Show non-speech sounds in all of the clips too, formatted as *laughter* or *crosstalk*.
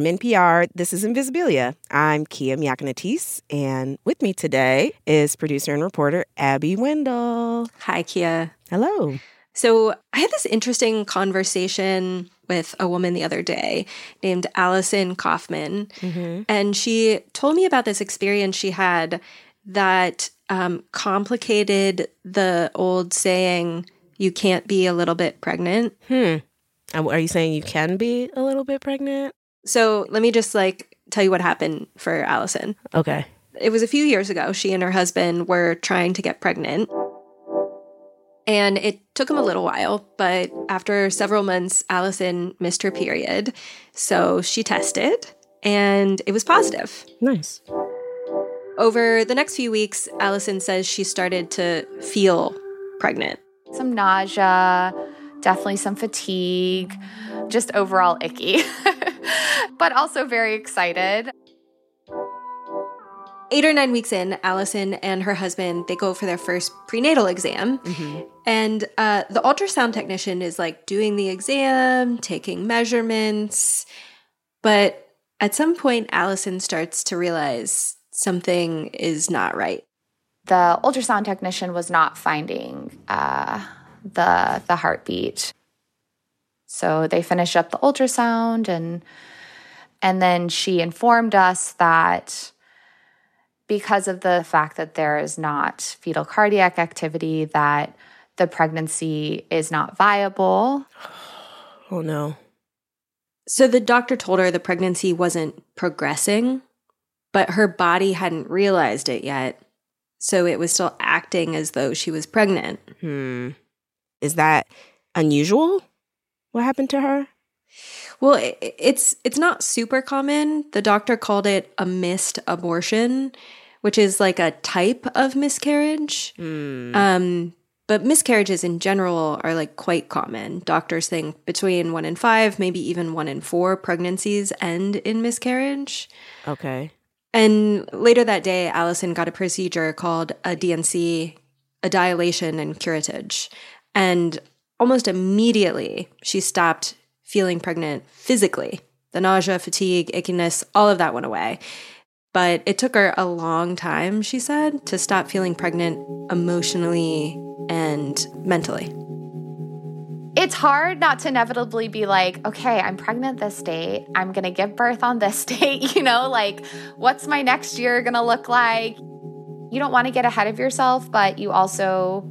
From NPR, this is Invisibilia. I'm Kia Miakka Natisse, and with me today is producer and reporter Abby Wendle. Hi, Kia. Hello. So, I had this interesting conversation with a woman the other day named Allison Kaufman, mm-hmm. and she told me about this experience she had that um, complicated the old saying, you can't be a little bit pregnant. Hmm. Are you saying you can be a little bit pregnant? So let me just like tell you what happened for Allison. Okay. It was a few years ago. She and her husband were trying to get pregnant. And it took them a little while, but after several months, Allison missed her period. So she tested and it was positive. Nice. Over the next few weeks, Allison says she started to feel pregnant. Some nausea, definitely some fatigue, just overall icky. *laughs* *laughs* but also very excited. Eight or nine weeks in, Allison and her husband they go for their first prenatal exam, mm-hmm. and uh, the ultrasound technician is like doing the exam, taking measurements, but at some point, Allison starts to realize something is not right. The ultrasound technician was not finding uh, the the heartbeat, so they finish up the ultrasound and and then she informed us that because of the fact that there is not fetal cardiac activity, that the pregnancy is not viable. *sighs* Oh no. So the doctor told her the pregnancy wasn't progressing, but her body hadn't realized it yet. So it was still acting as though she was pregnant. Hmm. Is that unusual? What happened to her? Well, it's it's not super common. The doctor called it a missed abortion, which is like a type of miscarriage. Mm. Um, but miscarriages in general are like quite common. Doctors think between one in five, maybe even one in four pregnancies end in miscarriage. Okay. And later that day, Allison got a procedure called a D&C, a dilation and curettage. And almost immediately, she stopped feeling pregnant physically. The nausea, fatigue, ickiness, all of that went away. But it took her a long time, she said, to stop feeling pregnant emotionally and mentally. It's hard not to inevitably be like, okay, I'm pregnant this date. I'm going to give birth on this *laughs* date. You know, like, what's my next year going to look like? You don't want to get ahead of yourself, but you also,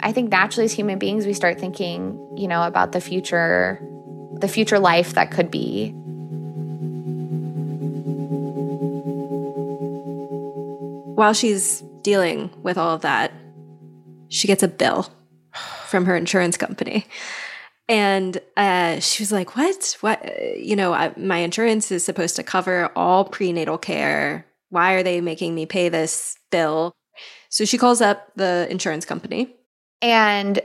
I think naturally as human beings, we start thinking, you know, about the future the future life that could be. While she's dealing with all of that, she gets a bill from her insurance company. And uh, she was like, What? What? You know, I, my insurance is supposed to cover all prenatal care. Why are they making me pay this bill? So she calls up the insurance company. And,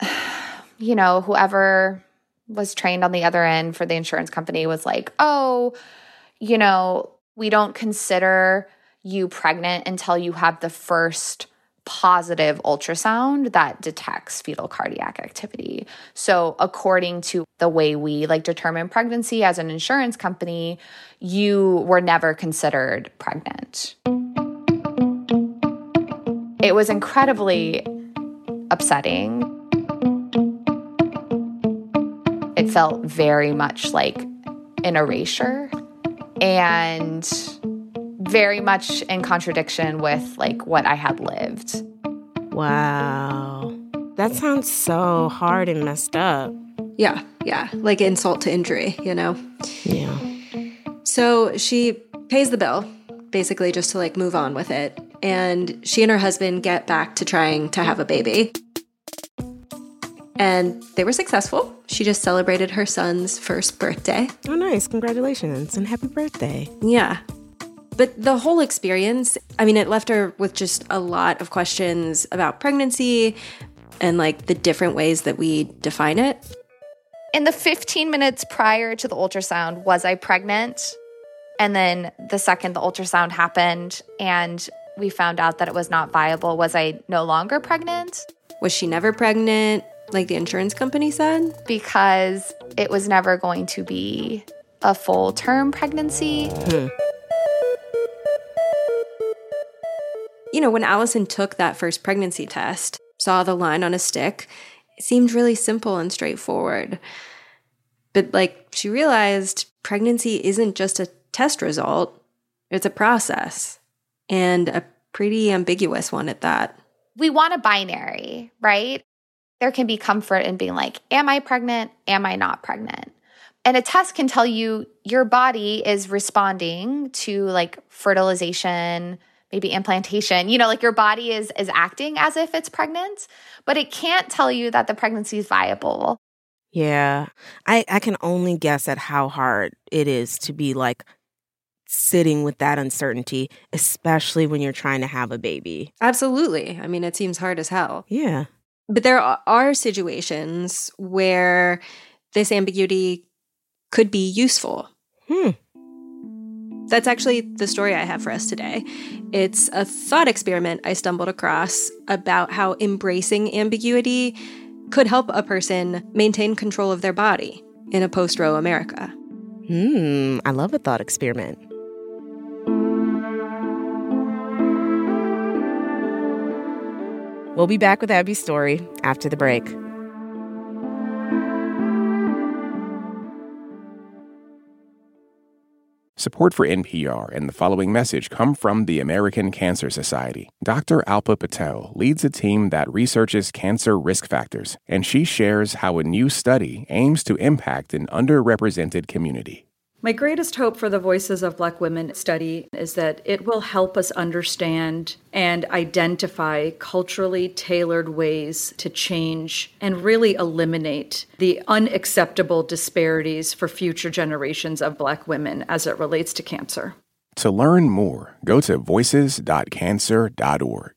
*sighs* you know, whoever was trained on the other end for the insurance company was like, oh, you know, we don't consider you pregnant until you have the first positive ultrasound that detects fetal cardiac activity. So, according to the way we like determine pregnancy as an insurance company, you were never considered pregnant. It was incredibly upsetting it felt very much like an erasure and very much in contradiction with like what I had lived. Wow. That sounds so hard and messed up. Yeah, yeah. Like insult to injury, you know? Yeah. So she pays the bill, basically just to like move on with it. And she and her husband get back to trying to have a baby and they were successful. She just celebrated her son's first birthday. Oh, nice. Congratulations and happy birthday. Yeah. But the whole experience, I mean, it left her with just a lot of questions about pregnancy and like the different ways that we define it. In the 15 minutes prior to the ultrasound, was I pregnant? And then the second the ultrasound happened and we found out that it was not viable, was I no longer pregnant? Was she never pregnant, like the insurance company said? Because it was never going to be a full term pregnancy. Hmm. You know, when Allison took that first pregnancy test, saw the line on a stick, it seemed really simple and straightforward. But like she realized pregnancy isn't just a test result, it's a process and a pretty ambiguous one at that. We want a binary, right? There can be comfort in being like, am I pregnant? Am I not pregnant? And a test can tell you your body is responding to like fertilization, maybe implantation. You know, like your body is is acting as if it's pregnant, but it can't tell you that the pregnancy is viable. Yeah. I I can only guess at how hard it is to be like sitting with that uncertainty, especially when you're trying to have a baby. Absolutely. I mean, it seems hard as hell. Yeah. But there are situations where this ambiguity could be useful. Hmm. That's actually the story I have for us today. It's a thought experiment I stumbled across about how embracing ambiguity could help a person maintain control of their body in a post Roe America. Hmm, I love a thought experiment. We'll be back with Abby's story after the break. Support for NPR and the following message come from the American Cancer Society. Dr. Alpa Patel leads a team that researches cancer risk factors, and she shares how a new study aims to impact an underrepresented community. My greatest hope for the Voices of Black Women study is that it will help us understand and identify culturally tailored ways to change and really eliminate the unacceptable disparities for future generations of Black women as it relates to cancer. To learn more, go to voices.cancer.org.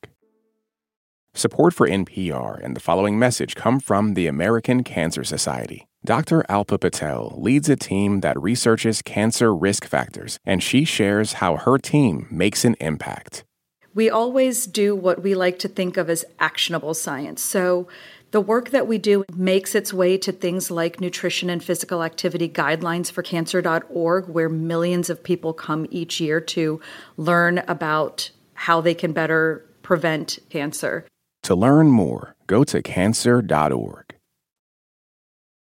Support for NPR and the following message come from the American Cancer Society. Dr. Alpa Patel leads a team that researches cancer risk factors, and she shares how her team makes an impact. We always do what we like to think of as actionable science. So, the work that we do makes its way to things like nutrition and physical activity guidelines for cancer.org, where millions of people come each year to learn about how they can better prevent cancer. To learn more, go to cancer.org.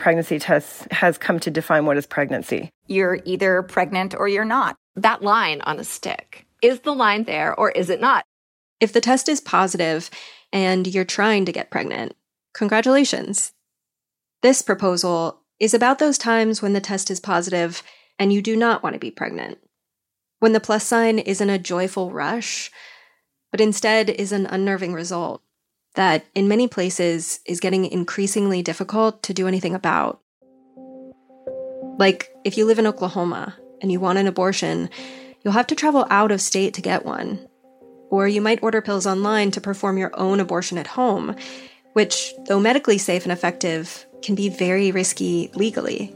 pregnancy test has come to define what is pregnancy. You're either pregnant or you're not. That line on a stick, is the line there or is it not? If the test is positive and you're trying to get pregnant, congratulations. This proposal is about those times when the test is positive and you do not want to be pregnant. When the plus sign isn't a joyful rush, but instead is an unnerving result that in many places is getting increasingly difficult to do anything about. Like, if you live in Oklahoma and you want an abortion, you'll have to travel out of state to get one. Or you might order pills online to perform your own abortion at home, which, though medically safe and effective, can be very risky legally.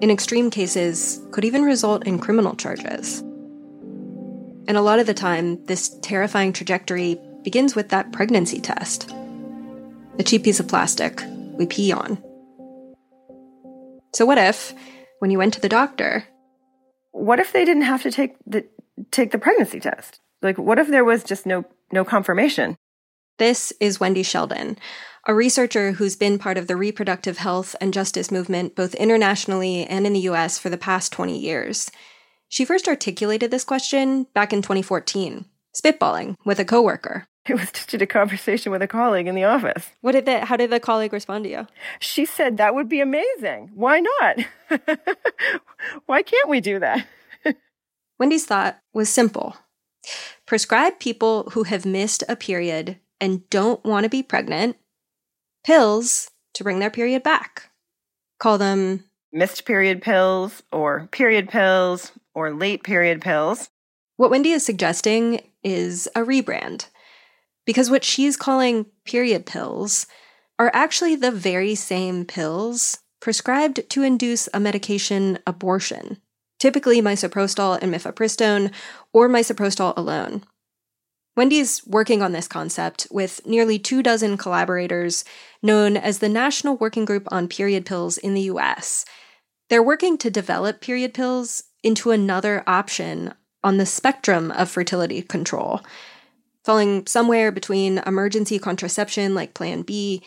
In extreme cases, could even result in criminal charges. And a lot of the time, this terrifying trajectory begins with that pregnancy test A cheap piece of plastic we pee on. So, what if, when you went to the doctor, what if they didn't have to take the take the pregnancy test? Like, what if there was just no no confirmation? This is Wendy Sheldon, a researcher who's been part of the reproductive health and justice movement both internationally and in the US for the past 20 years. She first articulated this question back in 2014, spitballing with a coworker. *laughs* It was just a conversation with a colleague in the office. What did the how did the colleague respond to you? She said that would be amazing. Why not? *laughs* Why can't we do that? *laughs* Wendy's thought was simple. Prescribe people who have missed a period and don't want to be pregnant pills to bring their period back. Call them missed period pills or period pills or late period pills. What Wendy is suggesting is a rebrand. Because what she's calling period pills are actually the very same pills prescribed to induce a medication abortion, typically misoprostol and mifepristone, or misoprostol alone. Wendy's working on this concept with nearly two dozen collaborators known as the National Working Group on Period Pills in the US. They're working to develop period pills into another option on the spectrum of fertility control, falling somewhere between emergency contraception like Plan B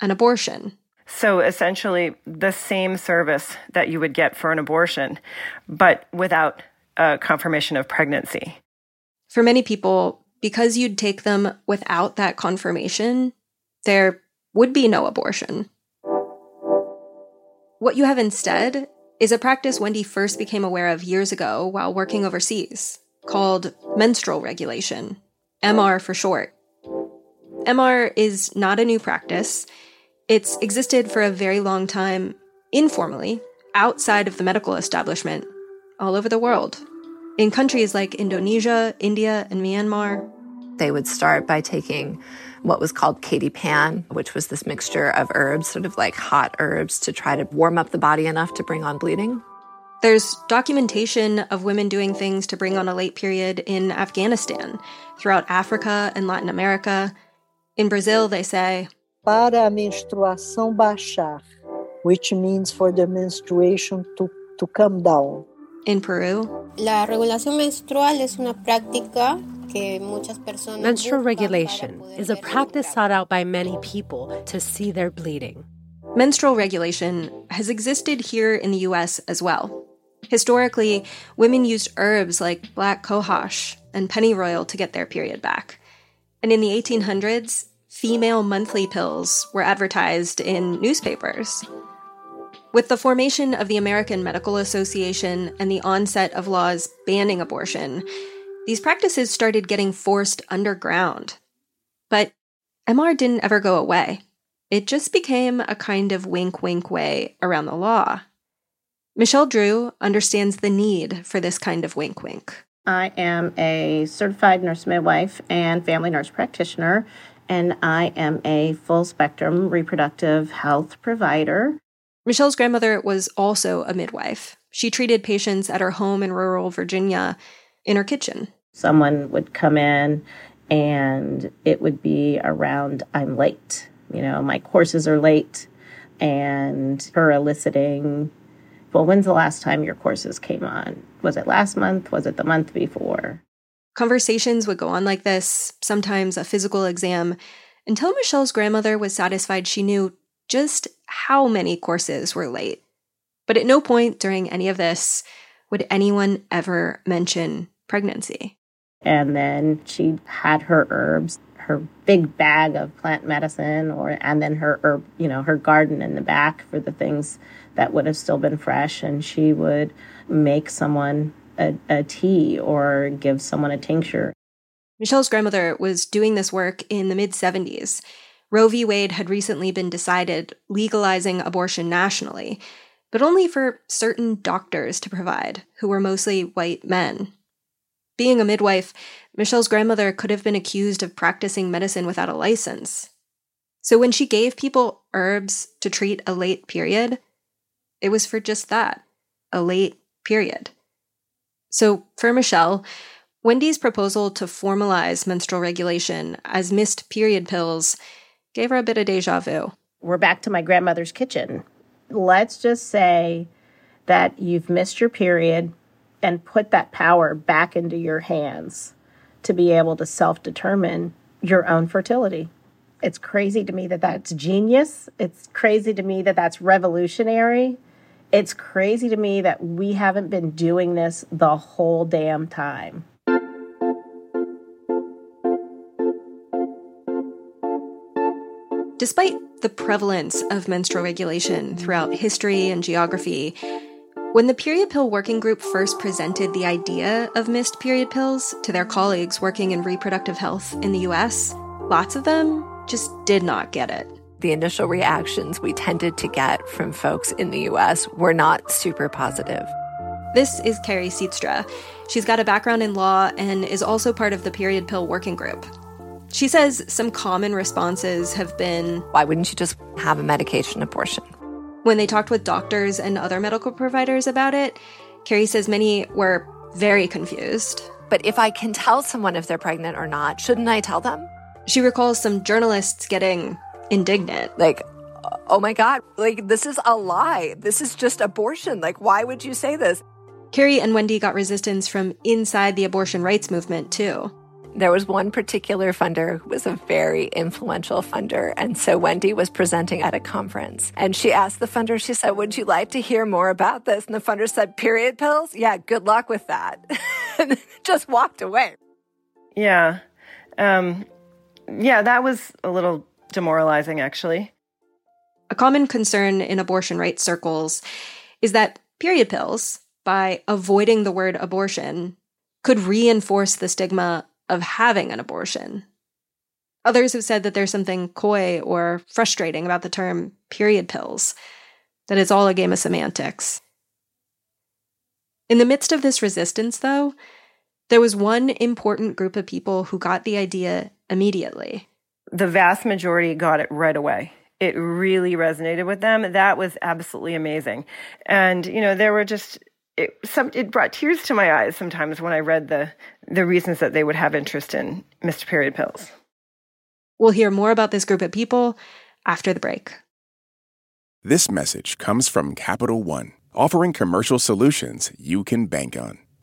and abortion. So essentially, the same service that you would get for an abortion, but without a confirmation of pregnancy. For many people, because you'd take them without that confirmation, there would be no abortion. What you have instead is a practice Wendy first became aware of years ago while working overseas, called menstrual regulation, MR for short. MR is not a new practice. It's existed for a very long time, informally, outside of the medical establishment, all over the world. In countries like Indonesia, India, and Myanmar, they would start by taking what was called Katie Pan, which was this mixture of herbs, sort of like hot herbs, to try to warm up the body enough to bring on bleeding. There's documentation of women doing things to bring on a late period in Afghanistan, throughout Africa and Latin America. In Brazil, they say, Para a menstruação baixar, which means for the menstruation to, to come down. In Peru, La regulación menstrual es una práctica Menstrual regulation is a practice sought out by many people to see their bleeding. Menstrual regulation has existed here in the US as well. Historically, women used herbs like black cohosh and pennyroyal to get their period back. And in the 1800s, female monthly pills were advertised in newspapers. With the formation of the American Medical Association and the onset of laws banning abortion, these practices started getting forced underground. But MR didn't ever go away. It just became a kind of wink wink way around the law. Michelle Drew understands the need for this kind of wink wink. I am a certified nurse midwife and family nurse practitioner, and I am a full spectrum reproductive health provider. Michelle's grandmother was also a midwife. She treated patients at her home in rural Virginia in her kitchen. Someone would come in and it would be around, I'm late. You know, my courses are late. And her eliciting, well, when's the last time your courses came on? Was it last month? Was it the month before? Conversations would go on like this, sometimes a physical exam, until Michelle's grandmother was satisfied she knew just how many courses were late. But at no point during any of this would anyone ever mention pregnancy. And then she had her herbs, her big bag of plant medicine, or and then her herb, you know, her garden in the back for the things that would have still been fresh. And she would make someone a, a tea or give someone a tincture. Michelle's grandmother was doing this work in the mid 70s. Roe v. Wade had recently been decided, legalizing abortion nationally, but only for certain doctors to provide, who were mostly white men. Being a midwife, Michelle's grandmother could have been accused of practicing medicine without a license. So when she gave people herbs to treat a late period, it was for just that a late period. So for Michelle, Wendy's proposal to formalize menstrual regulation as missed period pills gave her a bit of deja vu. We're back to my grandmother's kitchen. Let's just say that you've missed your period and put that power back into your hands to be able to self determine your own fertility. It's crazy to me that that's genius. It's crazy to me that that's revolutionary. It's crazy to me that we haven't been doing this the whole damn time. Despite the prevalence of menstrual regulation throughout history and geography, when the period pill working group first presented the idea of missed period pills to their colleagues working in reproductive health in the US, lots of them just did not get it. The initial reactions we tended to get from folks in the US were not super positive. This is Carrie Seatstra. She's got a background in law and is also part of the period pill working group. She says some common responses have been Why wouldn't you just have a medication abortion? When they talked with doctors and other medical providers about it, Carrie says many were very confused. But if I can tell someone if they're pregnant or not, shouldn't I tell them? She recalls some journalists getting indignant. Like, oh my God, like, this is a lie. This is just abortion. Like, why would you say this? Carrie and Wendy got resistance from inside the abortion rights movement, too. There was one particular funder who was a very influential funder. And so Wendy was presenting at a conference and she asked the funder, she said, Would you like to hear more about this? And the funder said, Period pills? Yeah, good luck with that. *laughs* and just walked away. Yeah. Um, yeah, that was a little demoralizing, actually. A common concern in abortion rights circles is that period pills, by avoiding the word abortion, could reinforce the stigma of having an abortion. Others have said that there's something coy or frustrating about the term period pills, that it's all a game of semantics. In the midst of this resistance, though, there was one important group of people who got the idea immediately. The vast majority got it right away. It really resonated with them. That was absolutely amazing. And, you know, there were just it, some, it brought tears to my eyes sometimes when I read the, the reasons that they would have interest in missed period pills. We'll hear more about this group of people after the break. This message comes from Capital One, offering commercial solutions you can bank on.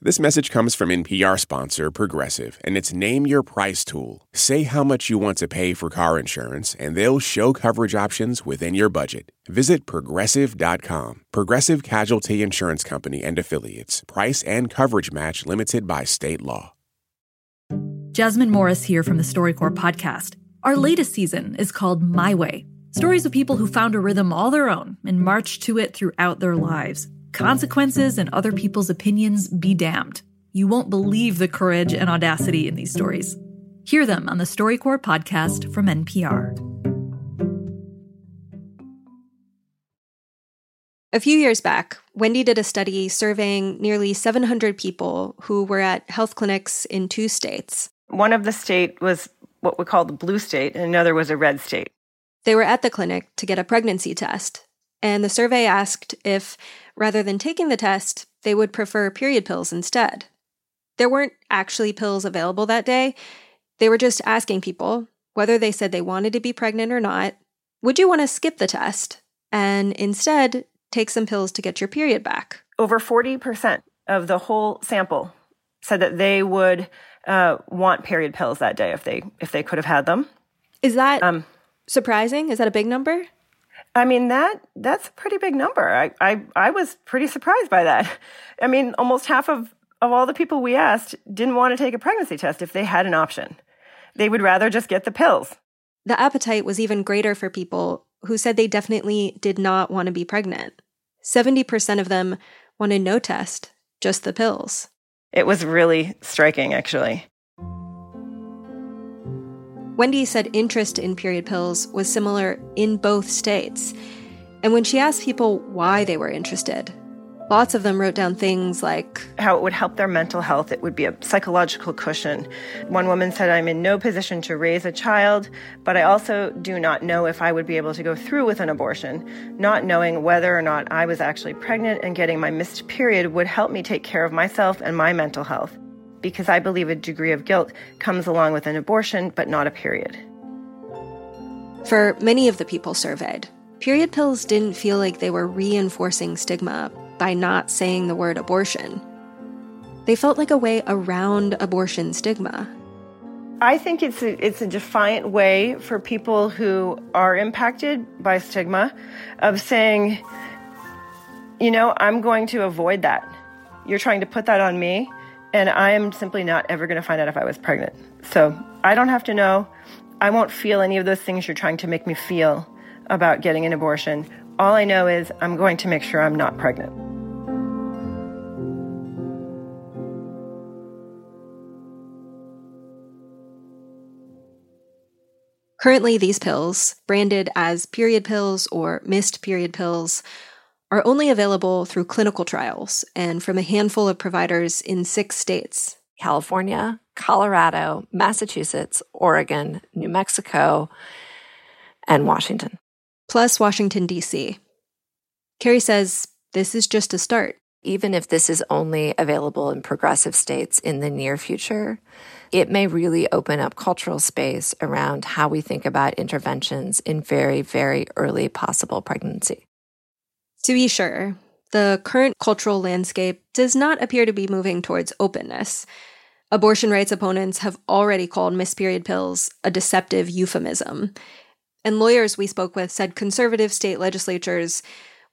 This message comes from NPR sponsor Progressive and its Name Your Price tool. Say how much you want to pay for car insurance, and they'll show coverage options within your budget. Visit progressive.com. Progressive Casualty Insurance Company and Affiliates. Price and coverage match limited by state law. Jasmine Morris here from the StoryCorps podcast. Our latest season is called My Way stories of people who found a rhythm all their own and marched to it throughout their lives. Consequences and other people's opinions be damned. You won't believe the courage and audacity in these stories. Hear them on the StoryCorps podcast from NPR. A few years back, Wendy did a study surveying nearly 700 people who were at health clinics in two states. One of the state was what we call the blue state, and another was a red state. They were at the clinic to get a pregnancy test, and the survey asked if, rather than taking the test, they would prefer period pills instead. There weren't actually pills available that day. They were just asking people whether they said they wanted to be pregnant or not. Would you want to skip the test and instead take some pills to get your period back? Over 40% of the whole sample said that they would uh, want period pills that day if they if they could have had them. Is that um, surprising? Is that a big number? I mean that that's a pretty big number. I, I I was pretty surprised by that. *laughs* I mean, almost half of of all the people we asked didn't want to take a pregnancy test if they had an option. They would rather just get the pills. The appetite was even greater for people who said they definitely did not want to be pregnant. 70% of them wanted no test, just the pills. It was really striking, actually. Wendy said interest in period pills was similar in both states. And when she asked people why they were interested, Lots of them wrote down things like how it would help their mental health. It would be a psychological cushion. One woman said, I'm in no position to raise a child, but I also do not know if I would be able to go through with an abortion. Not knowing whether or not I was actually pregnant and getting my missed period would help me take care of myself and my mental health. Because I believe a degree of guilt comes along with an abortion, but not a period. For many of the people surveyed, period pills didn't feel like they were reinforcing stigma by not saying the word abortion. They felt like a way around abortion stigma. I think it's a, it's a defiant way for people who are impacted by stigma of saying, you know, I'm going to avoid that. You're trying to put that on me, and I am simply not ever going to find out if I was pregnant. So I don't have to know. I won't feel any of those things you're trying to make me feel about getting an abortion. All I know is I'm going to make sure I'm not pregnant. Currently, these pills, branded as period pills or missed period pills, are only available through clinical trials and from a handful of providers in six states California, Colorado, Massachusetts, Oregon, New Mexico, and Washington. Plus Washington, D.C. Carrie says this is just a start. Even if this is only available in progressive states in the near future, it may really open up cultural space around how we think about interventions in very, very early possible pregnancy. To be sure, the current cultural landscape does not appear to be moving towards openness. Abortion rights opponents have already called missed period pills a deceptive euphemism. And lawyers we spoke with said conservative state legislatures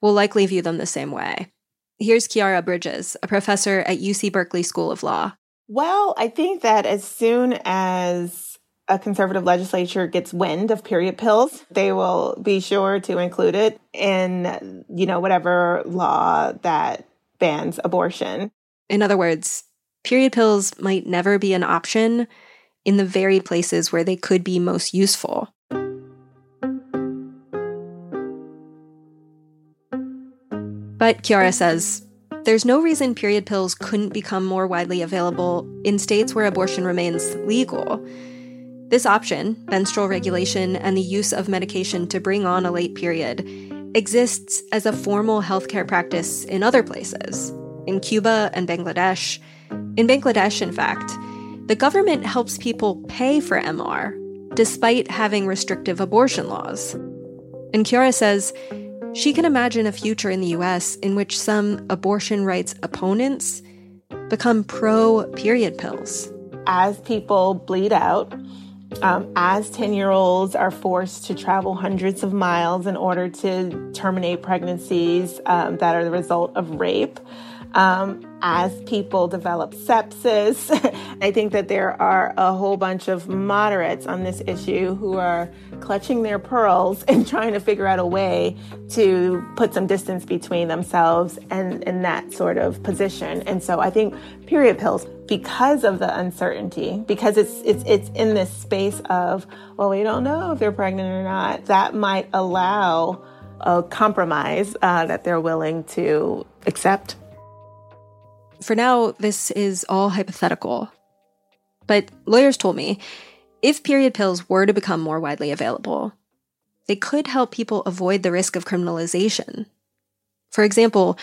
will likely view them the same way. Here's Khiara Bridges, a professor at UC Berkeley School of Law. Well, I think that as soon as a conservative legislature gets wind of period pills, they will be sure to include it in, you know, whatever law that bans abortion. In other words, period pills might never be an option in the very places where they could be most useful. But Khiara says there's no reason period pills couldn't become more widely available in states where abortion remains legal. This option, menstrual regulation and the use of medication to bring on a late period, exists as a formal healthcare practice in other places, in Cuba and Bangladesh. In Bangladesh, in fact, the government helps people pay for MR despite having restrictive abortion laws. And Khiara says she can imagine a future in the US in which some abortion rights opponents become pro period pills. As people bleed out, um, as 10 year olds are forced to travel hundreds of miles in order to terminate pregnancies um, that are the result of rape, um, as people develop sepsis. *laughs* I think that there are a whole bunch of moderates on this issue who are clutching their pearls *laughs* and trying to figure out a way to put some distance between themselves and, in that sort of position. And so I think period pills, because of the uncertainty, because it's it's it's in this space of, well, we don't know if they're pregnant or not, that might allow a compromise uh, that they're willing to accept. For now, this is all hypothetical. But lawyers told me if period pills were to become more widely available, they could help people avoid the risk of criminalization. For example,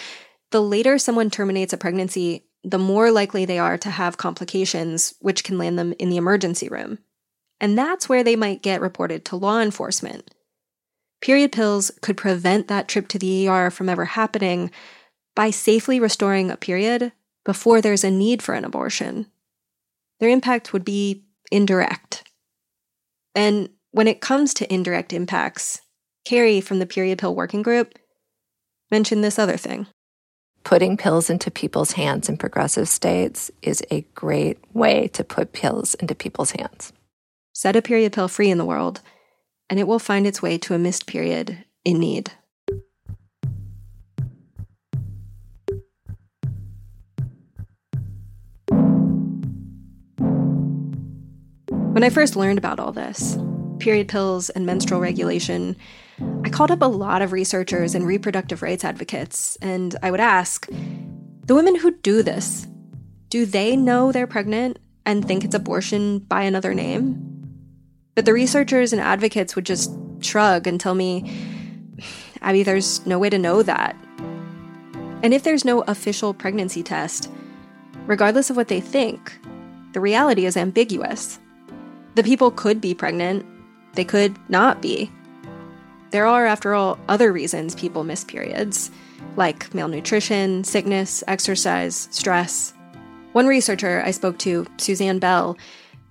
the later someone terminates a pregnancy, the more likely they are to have complications, which can land them in the emergency room. And that's where they might get reported to law enforcement. Period pills could prevent that trip to the ER from ever happening by safely restoring a period before there's a need for an abortion. Their impact would be indirect. And when it comes to indirect impacts, Carrie from the Period Pill Working Group mentioned this other thing. Putting pills into people's hands in progressive states is a great way to put pills into people's hands. Set a period pill free in the world, and it will find its way to a missed period in need. When I first learned about all this, period pills and menstrual regulation, I called up a lot of researchers and reproductive rights advocates, and I would ask the women who do this, do they know they're pregnant and think it's abortion by another name? But the researchers and advocates would just shrug and tell me, Abby, there's no way to know that. And if there's no official pregnancy test, regardless of what they think, the reality is ambiguous. The people could be pregnant, they could not be. There are, after all, other reasons people miss periods, like malnutrition, sickness, exercise, stress. One researcher I spoke to, Suzanne Bell,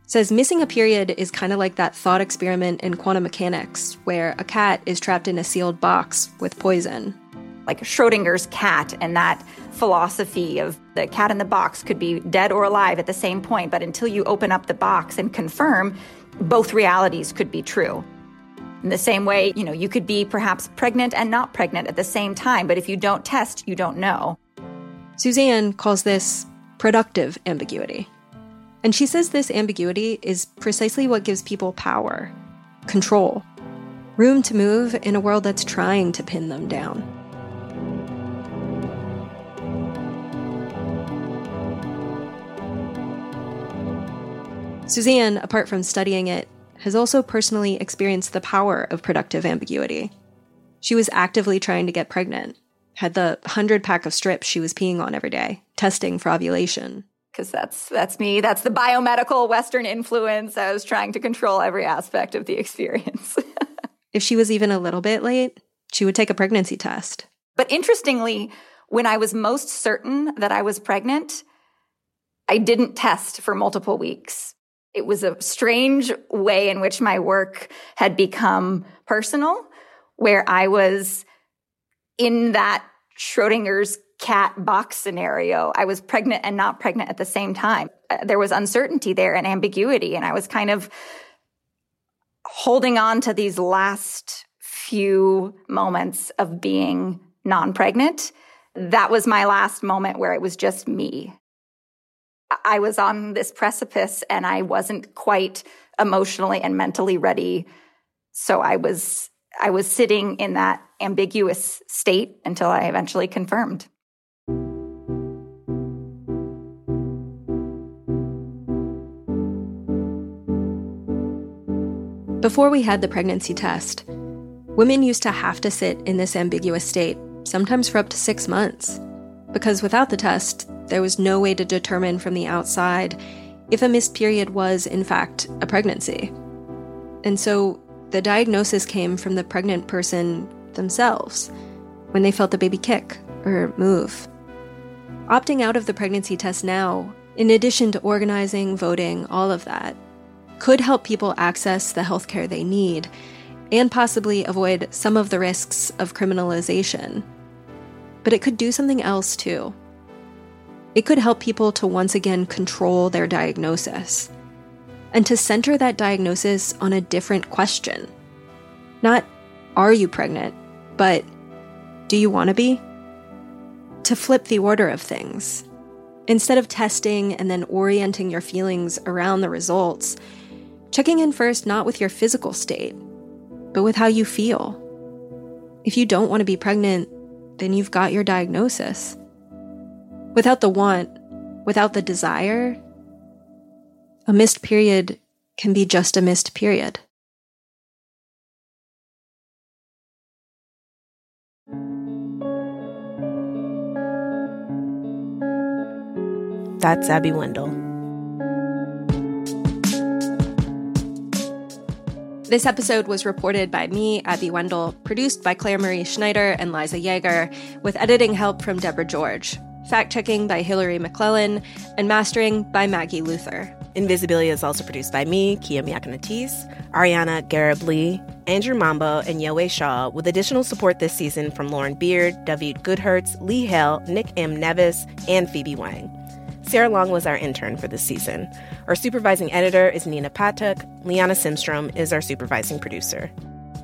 says missing a period is kind of like that thought experiment in quantum mechanics, where a cat is trapped in a sealed box with poison. Like Schrodinger's cat and that philosophy of the cat in the box could be dead or alive at the same point, but until you open up the box and confirm, both realities could be true. In the same way, you know, you could be perhaps pregnant and not pregnant at the same time, but if you don't test, you don't know. Suzanne calls this productive ambiguity. And she says this ambiguity is precisely what gives people power, control, room to move in a world that's trying to pin them down. Suzanne, apart from studying it, has also personally experienced the power of productive ambiguity. She was actively trying to get pregnant, had the 100 pack of strips she was peeing on every day, testing for ovulation. Because that's that's me. That's the biomedical Western influence. I was trying to control every aspect of the experience. *laughs* if she was even a little bit late, she would take a pregnancy test. But interestingly, when I was most certain that I was pregnant, I didn't test for multiple weeks. It was a strange way in which my work had become personal, where I was in that Schrodinger's cat box scenario. I was pregnant and not pregnant at the same time. Uh, there was uncertainty there and ambiguity. And I was kind of holding on to these last few moments of being non pregnant. That was my last moment where it was just me. I was on this precipice and I wasn't quite emotionally and mentally ready. So I was I was sitting in that ambiguous state until I eventually confirmed. Before we had the pregnancy test, women used to have to sit in this ambiguous state, sometimes for up to six months. Because without the test, there was no way to determine from the outside if a missed period was, in fact, a pregnancy. And so the diagnosis came from the pregnant person themselves when they felt the baby kick or move. Opting out of the pregnancy test now, in addition to organizing, voting, all of that, could help people access the healthcare they need and possibly avoid some of the risks of criminalization. But it could do something else too. It could help people to once again control their diagnosis and to center that diagnosis on a different question. Not, are you pregnant, but do you want to be? To flip the order of things. Instead of testing and then orienting your feelings around the results, Checking in first not with your physical state, but with how you feel. If you don't want to be pregnant, then you've got your diagnosis. Without the want, without the desire, a missed period can be just a missed period. That's Abby Wendle. This episode was reported by me, Abby Wendle, produced by Claire Marie Schneider and Liza Yeager, with editing help from Deborah George, fact checking by Hillary McClellan, and mastering by Maggie Luthar. Invisibilia is also produced by me, Kia Miakka Natisse, Ariana Gharib Lee, Andrew Mambo, and Yowei Shaw, with additional support this season from Lauren Beard, David Goodhertz, Lee Hale, Nick M. Nevis, and Phoebe Wang. Sarah Long was our intern for this season. Our supervising editor is Neena Pathak. Liana Simstrom is our supervising producer.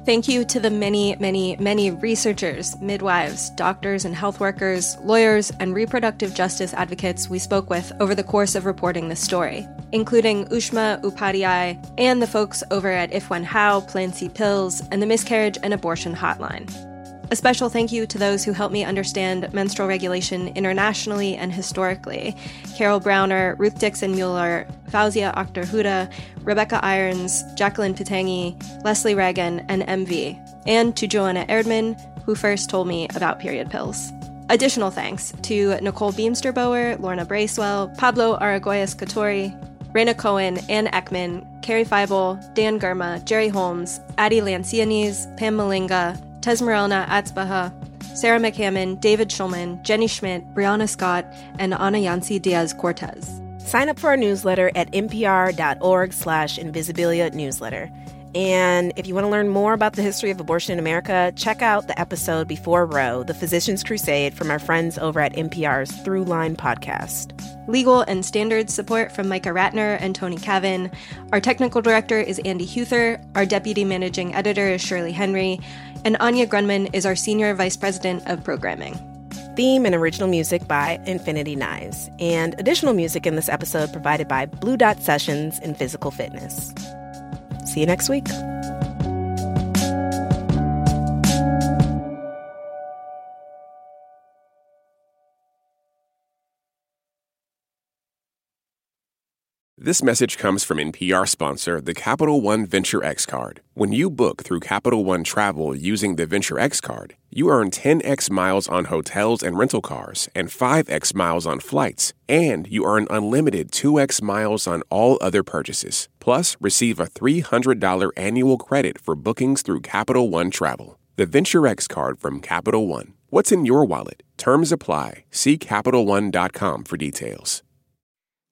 Thank you to the many, many, many researchers, midwives, doctors and health workers, lawyers, and reproductive justice advocates we spoke with over the course of reporting this story, including Ushma Upadhyay and the folks over at If When How, Plan C Pills, and the Miscarriage and Abortion Hotline. A special thank you to those who helped me understand menstrual regulation internationally and historically Carol Browner, Ruth Dixon Mueller, Fauzia Akhtar Huda, Rebecca Irons, Jacqueline Pitanguy, Leslie Reagan, and MV, and to Joanna Erdman, who first told me about period pills. Additional thanks to Nicole Beemsterboer, Lorna Bracewell, Pablo Aragoyes Catori, Raina Cohen, Ann Ekman, Carrie Feibel, Dan Girma, Jerry Holmes, Addie Lancianes, Pam Malinga, Tesmerelna Atzbaha, Sarah McCammon, David Schulman, Jenny Schmidt, Brianna Scott, and Ana Yancy Diaz Cortez. Sign up for our newsletter at npr.org slash invisibilia newsletter. And if you want to learn more about the history of abortion in America, check out the episode Before Roe, the Physician's Crusade from our friends over at NPR's Throughline podcast. Legal and standards support from Micah Ratner and Tony Cavin. Our technical director is Andy Huether. Our deputy managing editor is Shirley Henry. And Anya Grundmann is our senior vice president of programming. Theme and original music by Infinity Knives. And additional music in this episode provided by Blue Dot Sessions and Physical Fitness. See you next week. This message comes from NPR sponsor, the Capital One Venture X Card. When you book through Capital One Travel using the Venture X Card, you earn 10x miles on hotels and rental cars and 5x miles on flights, and you earn unlimited 2x miles on all other purchases. Plus, receive a $300 annual credit for bookings through Capital One Travel. The Venture X Card from Capital One. What's in your wallet? Terms apply. See CapitalOne.com for details.